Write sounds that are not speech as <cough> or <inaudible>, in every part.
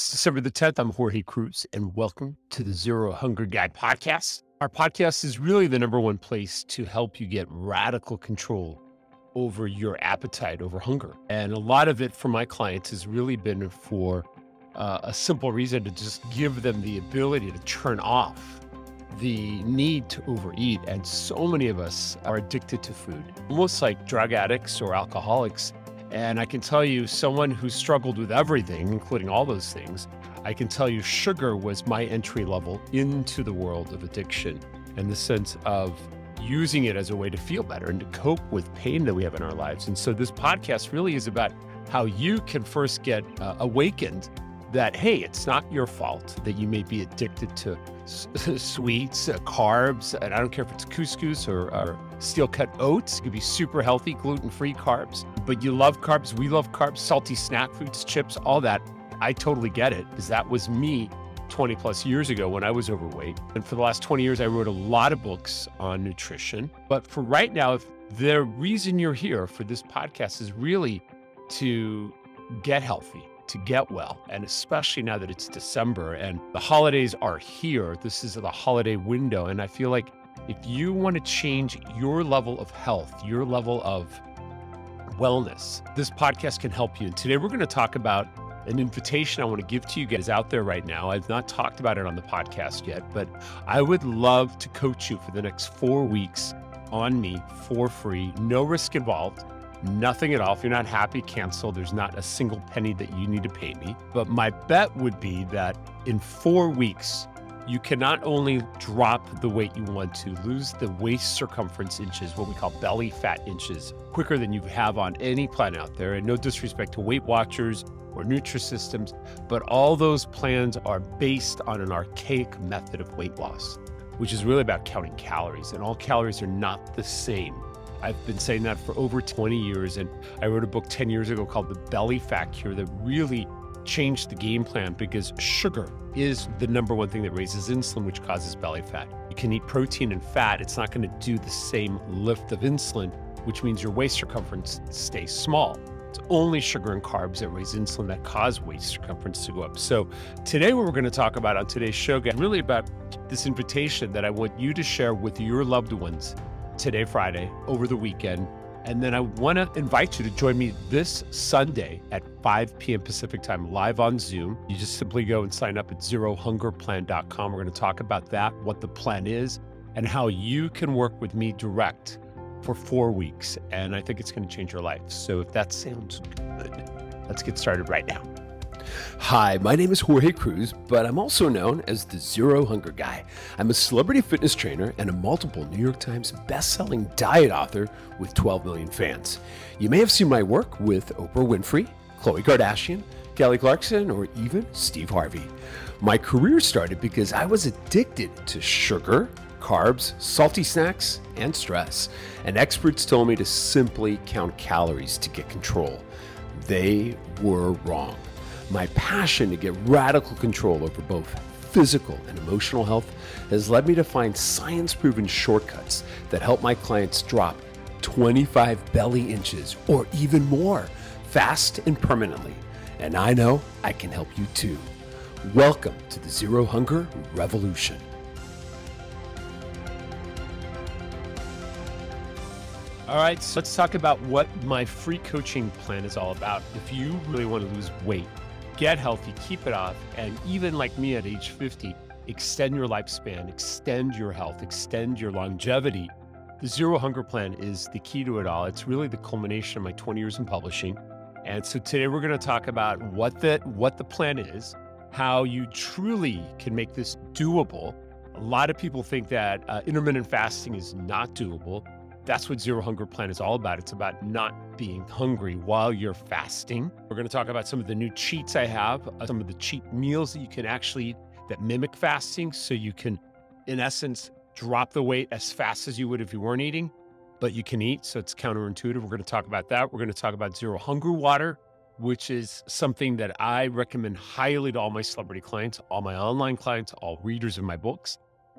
It's December the 10th. I'm Jorge Cruise, and welcome to the Zero Hunger Guide podcast. Our podcast is really the number one place to help you get radical control over your appetite, over hunger. And a lot of it for my clients has really been for uh, a simple reason to just give them the ability to turn off the need to overeat. And so many of us are addicted to food, almost like drug addicts or alcoholics. And I can tell you, someone who struggled with everything, including all those things, I can tell you sugar was my entry level into the world of addiction and the sense of using it as a way to feel better and to cope with pain that we have in our lives. And so this podcast really is about how you can first get uh, awakened that, hey, it's not your fault that you may be addicted to s- <laughs> sweets, uh, carbs, and I don't care if it's couscous or, or steel cut oats. Could be super healthy, gluten free carbs. But you love carbs. We love carbs, salty snack foods, chips, all that. I totally get it because that was me 20 plus years ago when I was overweight. And for the last 20 years, I wrote a lot of books on nutrition. But for right now, if the reason you're here for this podcast is really to get healthy, to get well. And especially now that it's December and the holidays are here, this is the holiday window. And I feel like if you want to change your level of health, your level of wellness, this podcast can help you. And today we're going to talk about an invitation I want to give to you guys out there right now. I've not talked about it on the podcast yet, but I would love to coach you for the next four weeks on me for free, no risk involved. Nothing at all. If you're not happy, cancel. There's not a single penny that you need to pay me. But my bet would be that in four weeks, you can not only drop the weight you want to, lose the waist circumference inches, what we call belly fat inches, quicker than you have on any plan out there. And no disrespect to Weight Watchers or Nutrisystems, but all those plans are based on an archaic method of weight loss, which is really about counting calories. And all calories are not the same. I've been saying that for over 20 years. And I wrote a book 10 years ago called The Belly Fat Cure that really changed the game plan because sugar is the number one thing that raises insulin, which causes belly fat. You can eat protein and fat, it's not going to do the same lift of insulin, which means your waist circumference stays small. It's only sugar and carbs that raise insulin that cause waist circumference to go up. So, today, what we're going to talk about on today's show, guys, really about this invitation that I want you to share with your loved ones today, Friday, over the weekend. And then I want to invite you to join me this Sunday at 5 p.m. Pacific time, live on Zoom. You just simply go and sign up at zerohungerplan.com. We're going to talk about that, what the plan is, and how you can work with me direct for four weeks. And I think it's going to change your life. So if that sounds good, let's get started right now. Hi, my name is Jorge Cruise, but I'm also known as the Zero Hunger Guy. I'm a celebrity fitness trainer and a multiple New York Times best-selling diet author with 12 million fans. You may have seen my work with Oprah Winfrey, Khloe Kardashian, Kelly Clarkson, or even Steve Harvey. My career started because I was addicted to sugar, carbs, salty snacks, and stress. And experts told me to simply count calories to get control. They were wrong. My passion to get radical control over both physical and emotional health has led me to find science proven shortcuts that help my clients drop 25 belly inches or even more fast and permanently. And I know I can help you too. Welcome to the Zero Hunger Revolution. All right, so let's talk about what my free coaching plan is all about. If you really want to lose weight, get healthy, keep it off, and even like me at age 50, extend your lifespan, extend your health, extend your longevity. The Zero Hunger Plan is the key to it all. It's really the culmination of my 20 years in publishing. And so today we're going to talk about what the what the plan is, how you truly can make this doable. A lot of people think that uh, intermittent fasting is not doable. That's what Zero Hunger Plan is all about. It's about not being hungry while you're fasting. We're going to talk about some of the new cheats I have, uh, some of the cheat meals that you can actually eat that mimic fasting so you can, in essence, drop the weight as fast as you would if you weren't eating, but you can eat. So it's counterintuitive. We're going to talk about that. We're going to talk about Zero Hunger Water, which is something that I recommend highly to all my celebrity clients, all my online clients, all readers of my books.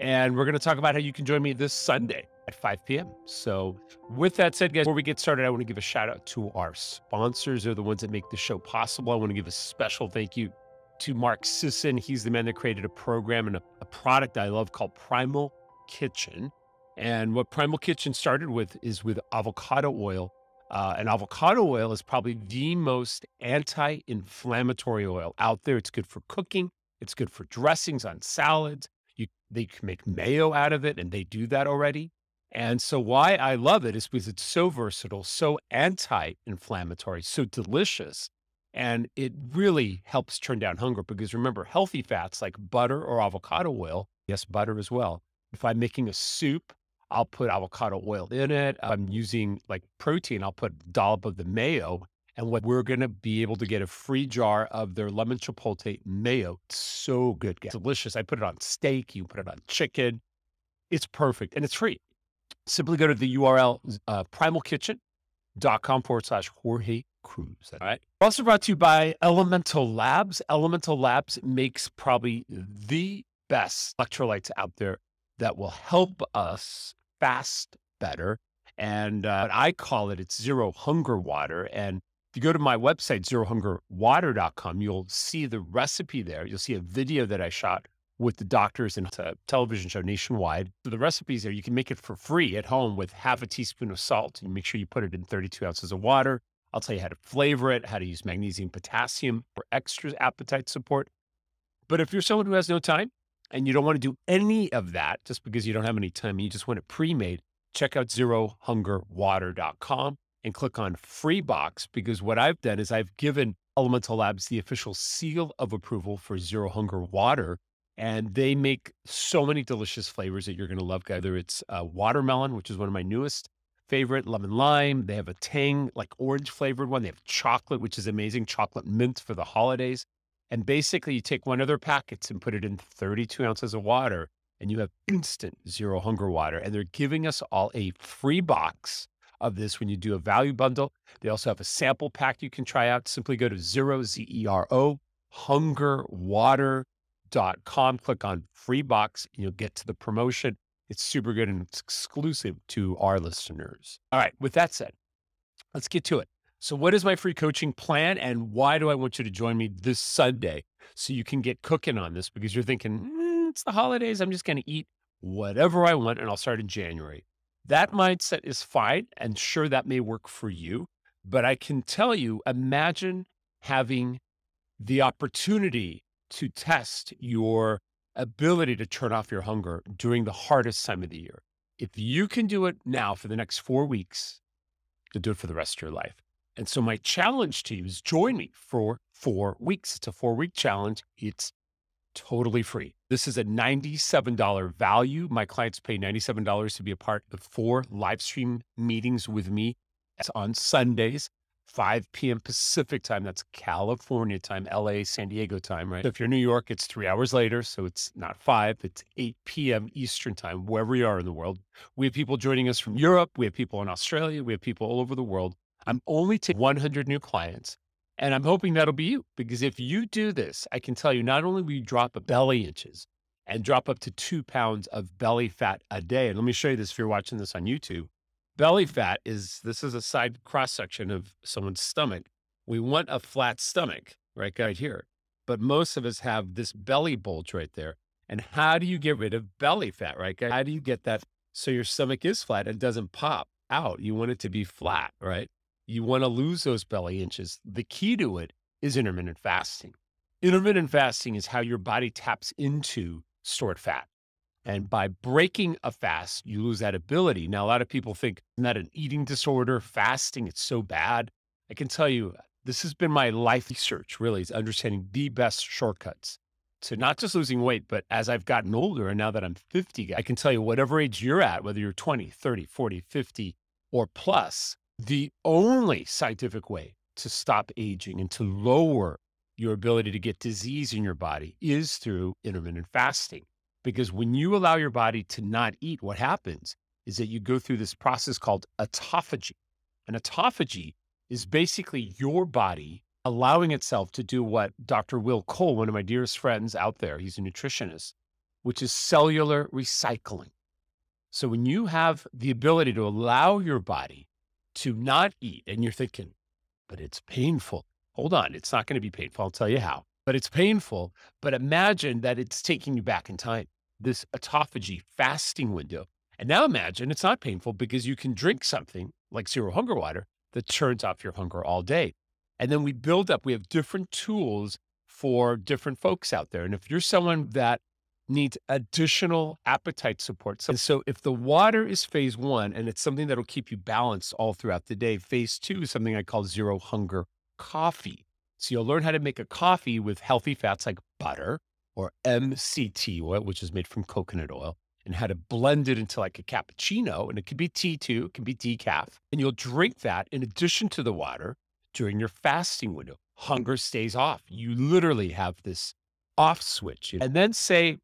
And we're going to talk about how you can join me this Sunday at 5 p.m. So, with that said, guys, before we get started, I want to give a shout out to our sponsors. They're the ones that make the show possible. I want to give a special thank you to Mark Sisson. He's the man that created a program and a, a product I love called Primal Kitchen. And what Primal Kitchen started with is with avocado oil. Uh, and avocado oil is probably the most anti inflammatory oil out there. It's good for cooking, it's good for dressings on salads. You, they can make mayo out of it, and they do that already. And so, why I love it is because it's so versatile, so anti inflammatory, so delicious. And it really helps turn down hunger because remember, healthy fats like butter or avocado oil, yes, butter as well. If I'm making a soup, I'll put avocado oil in it. I'm using like protein, I'll put a dollop of the mayo. And what we're going to be able to get a free jar of their lemon chipotle mayo. It's so good, guys. delicious. I put it on steak, you put it on chicken. It's perfect and it's free. Simply go to the URL uh, primalkitchen.com forward slash Jorge Cruise. All right. Also brought to you by Elemental Labs. Elemental Labs makes probably the best electrolytes out there that will help us fast better. And uh, I call it, it's zero hunger water. And if you go to my website, zerohungerwater.com, you'll see the recipe there. You'll see a video that I shot with the doctors and a television show nationwide. So the recipes there, you can make it for free at home with half a teaspoon of salt. And make sure you put it in 32 ounces of water. I'll tell you how to flavor it, how to use magnesium, potassium for extra appetite support. But if you're someone who has no time, and you don't want to do any of that just because you don't have any time, and you just want it pre made, check out zerohungerwater.com and click on free box because what I've done is I've given Elemental Labs the official seal of approval for Zero Hunger Water. And they make so many delicious flavors that you're going to love. Whether it's uh, watermelon, which is one of my newest favorite, lemon lime. They have a tang, like orange flavored one. They have chocolate, which is amazing, chocolate mint for the holidays. And basically, you take one of their packets and put it in 32 ounces of water, and you have instant zero hunger water. And they're giving us all a free box of this when you do a value bundle. They also have a sample pack you can try out. Simply go to zero, Z E R O, hungerwater.com, click on free box, and you'll get to the promotion. It's super good and it's exclusive to our listeners. All right, with that said, let's get to it. So, what is my free coaching plan and why do I want you to join me this Sunday so you can get cooking on this? Because you're thinking, mm, it's the holidays. I'm just going to eat whatever I want and I'll start in January. That mindset is fine. And sure, that may work for you. But I can tell you, imagine having the opportunity to test your ability to turn off your hunger during the hardest time of the year. If you can do it now for the next four weeks, you'll do it for the rest of your life. And so my challenge to you is join me for four weeks. It's a four week challenge. It's totally free. This is a $97 value. My clients pay $97 to be a part of four live stream meetings with me. It's on Sundays, 5 p.m. Pacific time. That's California time, LA, San Diego time, right? So if you're New York, it's three hours later. So it's not 5, it's 8 p.m. Eastern time, wherever you are in the world. We have people joining us from Europe. We have people in Australia. We have people all over the world. I'm only taking 100 new clients. And I'm hoping that'll be you because if you do this, I can tell you not only will you drop a belly inches and drop up to two pounds of belly fat a day. And let me show you this if you're watching this on YouTube. Belly fat is this is a side cross section of someone's stomach. We want a flat stomach, right, right here. But most of us have this belly bulge right there. And how do you get rid of belly fat, right? How do you get that so your stomach is flat and doesn't pop out? You want it to be flat, right? You want to lose those belly inches. The key to it is intermittent fasting. Intermittent fasting is how your body taps into stored fat. And by breaking a fast, you lose that ability. Now, a lot of people think, isn't that an eating disorder? Fasting, it's so bad. I can tell you, this has been my life research, really, is understanding the best shortcuts to not just losing weight, but as I've gotten older and now that I'm 50, I can tell you, whatever age you're at, whether you're 20, 30, 40, 50, or plus, the only scientific way to stop aging and to lower your ability to get disease in your body is through intermittent fasting. Because when you allow your body to not eat, what happens is that you go through this process called autophagy. And autophagy is basically your body allowing itself to do what Dr. Will Cole, one of my dearest friends out there, he's a nutritionist, which is cellular recycling. So when you have the ability to allow your body to not eat and you're thinking, but it's painful. Hold on, it's not going to be painful. I'll tell you how. But it's painful. But imagine that it's taking you back in time, this autophagy fasting window. And now imagine it's not painful because you can drink something like zero hunger water that turns off your hunger all day. And then we build up, we have different tools for different folks out there. And if you're someone that needs additional appetite support. And so if the water is phase one and it's something that'll keep you balanced all throughout the day, phase two is something I call zero hunger coffee. So you'll learn how to make a coffee with healthy fats like butter or MCT oil, which is made from coconut oil, and how to blend it into like a cappuccino. And it could be tea too, it can be decaf. And you'll drink that in addition to the water during your fasting window. Hunger stays off. You literally have this off switch. And then say,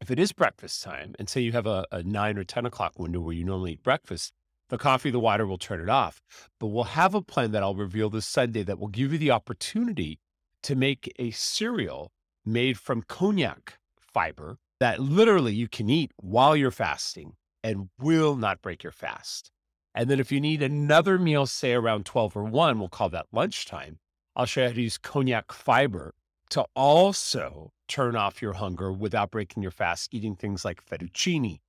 if it is breakfast time, and say you have a, a nine or 10 o'clock window where you normally eat breakfast, the coffee, the water will turn it off. But we'll have a plan that I'll reveal this Sunday that will give you the opportunity to make a cereal made from konjac fiber that literally you can eat while you're fasting and will not break your fast. And then if you need another meal, say around 12 or 1, we'll call that lunchtime, I'll show you how to use konjac fiber to also turn off your hunger without breaking your fast, eating things like fettuccine,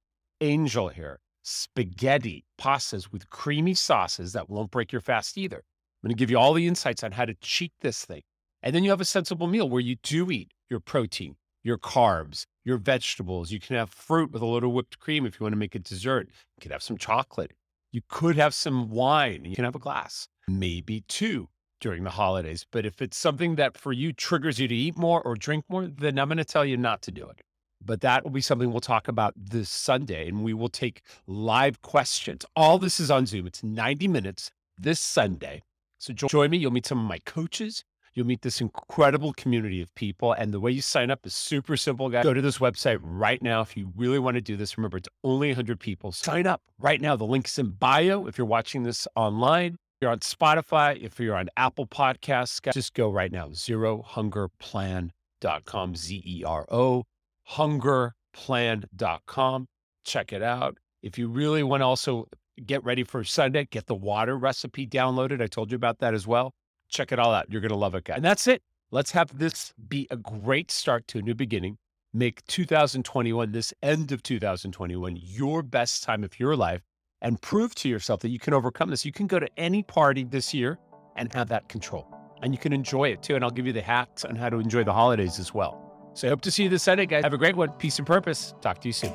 angel hair, spaghetti, pastas with creamy sauces that won't break your fast either. I'm going to give you all the insights on how to cheat this thing. And then you have a sensible meal where you do eat your protein, your carbs, your vegetables. You can have fruit with a little whipped cream if you want to make a dessert. You can have some chocolate. You could have some wine. You can have a glass, maybe two during the holidays. But if it's something that for you triggers you to eat more or drink more, then I'm going to tell you not to do it. But that will be something we'll talk about this Sunday, and we will take live questions. All this is on Zoom. It's 90 minutes this Sunday. So join me. You'll meet some of my coaches. You'll meet this incredible community of people. And the way you sign up is super simple, guys. Go to this website right now if you really want to do this. Remember, it's only 100 people. Sign up right now. The link's in bio if you're watching this online. If you're on Spotify, if you're on Apple Podcasts, guys, just go right now. Zerohungerplan.com, Z E R O, hungerplan.com. Check it out. If you really want to also get ready for Sunday, get the water recipe downloaded. I told you about that as well. Check it all out. You're going to love it, guys. And that's it. Let's have this be a great start to a new beginning. Make 2021, this end of 2021, your best time of your life and prove to yourself that you can overcome this. You can go to any party this year and have that control. And you can enjoy it too. And I'll give you the hacks on how to enjoy the holidays as well. So I hope to see you this Sunday, guys. Have a great one. Peace and purpose. Talk to you soon.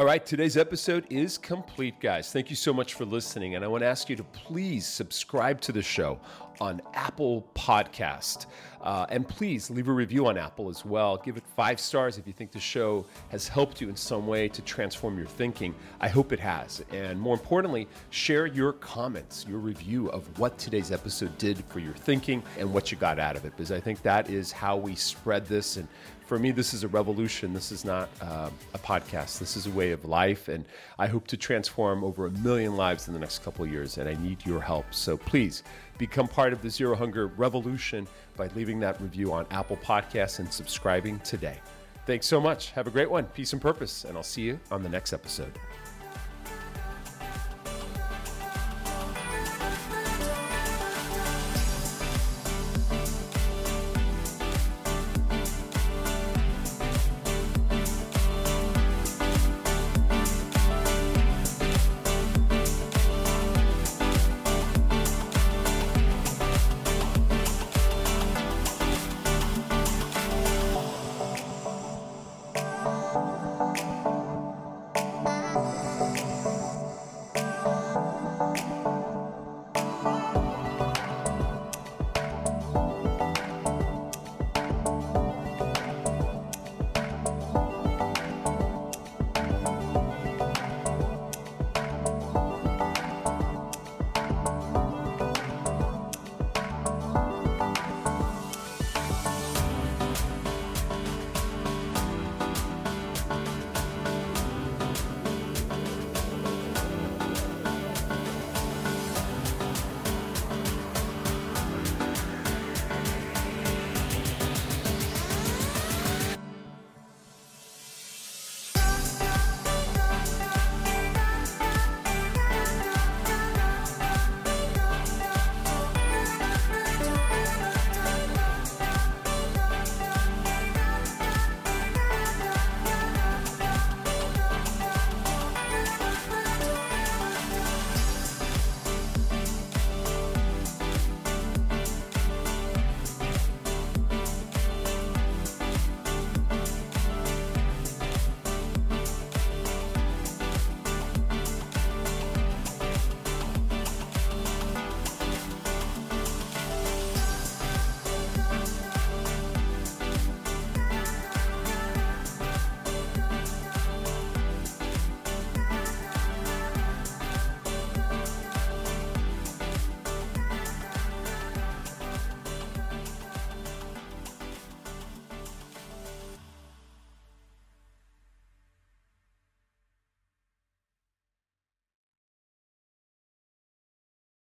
All right, today's episode is complete, guys. Thank you so much for listening. And I want to ask you to please subscribe to the show on Apple Podcast. Uh, and please leave a review on Apple as well. Give it five stars if you think the show has helped you in some way to transform your thinking. I hope it has. And more importantly, share your comments, your review of what today's episode did for your thinking and what you got out of it, because I think that is how we spread this and for me, this is a revolution. This is not uh, a podcast. This is a way of life. And I hope to transform over a million lives in the next couple years. And I need your help. So please become part of the Zero Hunger revolution by leaving that review on Apple Podcasts and subscribing today. Thanks so much. Have a great one. Peace and purpose. And I'll see you on the next episode.